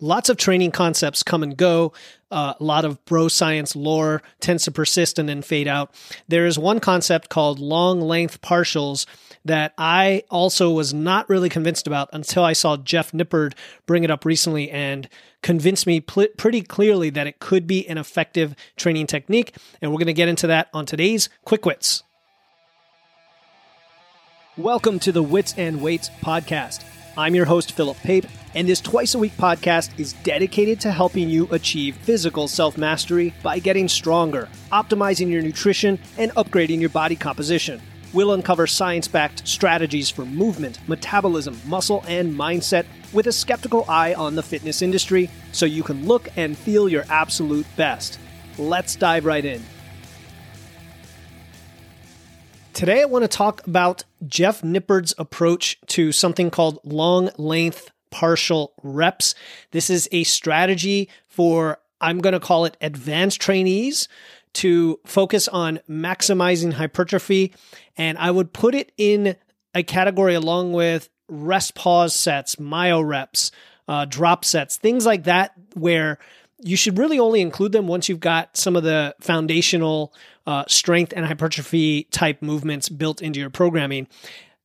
lots of training concepts come and go. Uh, a lot of bro science lore tends to persist and then fade out. There is one concept called long length partials that I also was not really convinced about until I saw Jeff Nippard bring it up recently and convince me pl- pretty clearly that it could be an effective training technique. And we're going to get into that on today's Quick Wits. Welcome to the Wits and Weights podcast. I'm your host, Philip Pape, and this twice a week podcast is dedicated to helping you achieve physical self mastery by getting stronger, optimizing your nutrition, and upgrading your body composition. We'll uncover science backed strategies for movement, metabolism, muscle, and mindset with a skeptical eye on the fitness industry so you can look and feel your absolute best. Let's dive right in. Today, I want to talk about Jeff Nippard's approach to something called long length partial reps. This is a strategy for, I'm going to call it advanced trainees to focus on maximizing hypertrophy. And I would put it in a category along with rest pause sets, myo reps, uh, drop sets, things like that, where you should really only include them once you've got some of the foundational uh, strength and hypertrophy type movements built into your programming.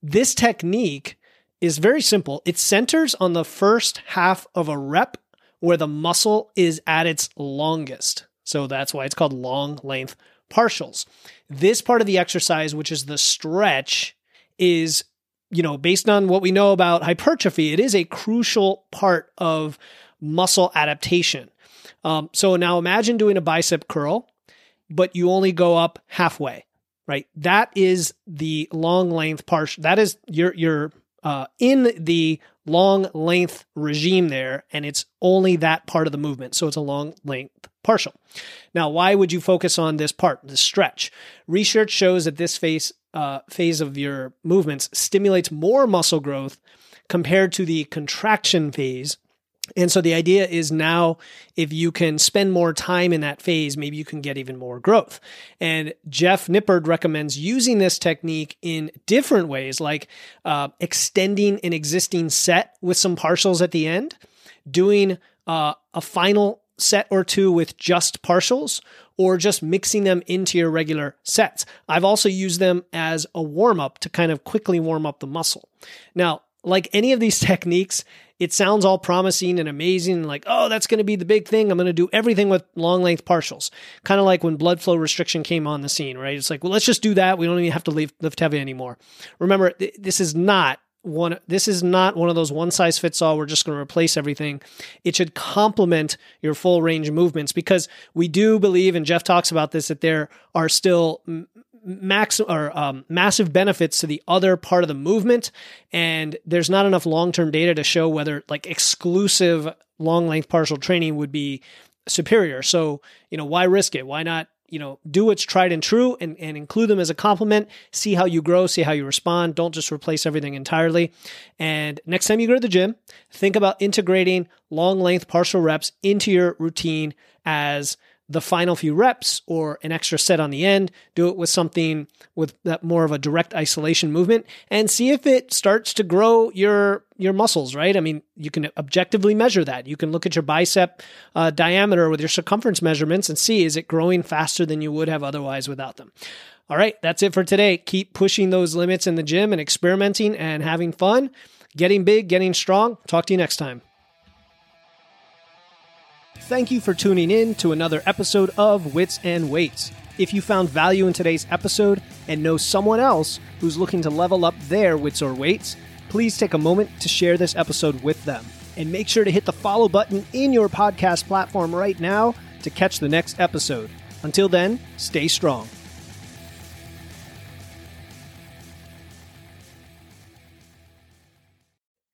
This technique is very simple. It centers on the first half of a rep where the muscle is at its longest. So that's why it's called long length partials. This part of the exercise, which is the stretch, is, you know, based on what we know about hypertrophy, it is a crucial part of muscle adaptation. Um, so now imagine doing a bicep curl, but you only go up halfway, right? That is the long length part. That is you're you're uh, in the long length regime there, and it's only that part of the movement. So it's a long length partial. Now, why would you focus on this part, the stretch? Research shows that this phase uh, phase of your movements stimulates more muscle growth compared to the contraction phase and so the idea is now, if you can spend more time in that phase, maybe you can get even more growth. And Jeff Nippard recommends using this technique in different ways, like uh, extending an existing set with some partials at the end, doing uh, a final set or two with just partials, or just mixing them into your regular sets. I've also used them as a warm up to kind of quickly warm up the muscle. Now, like any of these techniques, it sounds all promising and amazing, like, oh, that's going to be the big thing. I'm going to do everything with long length partials. Kind of like when blood flow restriction came on the scene, right? It's like, well, let's just do that. We don't even have to lift, lift heavy anymore. Remember, th- this is not one this is not one of those one size fits all we're just going to replace everything it should complement your full range movements because we do believe and jeff talks about this that there are still max or um, massive benefits to the other part of the movement, and there's not enough long term data to show whether like exclusive long length partial training would be superior. So you know why risk it? Why not you know do what's tried and true and, and include them as a complement see how you grow see how you respond don't just replace everything entirely and next time you go to the gym think about integrating long length partial reps into your routine as the final few reps or an extra set on the end. Do it with something with that more of a direct isolation movement and see if it starts to grow your your muscles, right? I mean, you can objectively measure that. You can look at your bicep uh, diameter with your circumference measurements and see is it growing faster than you would have otherwise without them. All right, that's it for today. Keep pushing those limits in the gym and experimenting and having fun, getting big, getting strong. Talk to you next time. Thank you for tuning in to another episode of Wits and Weights. If you found value in today's episode and know someone else who's looking to level up their wits or weights, please take a moment to share this episode with them. And make sure to hit the follow button in your podcast platform right now to catch the next episode. Until then, stay strong.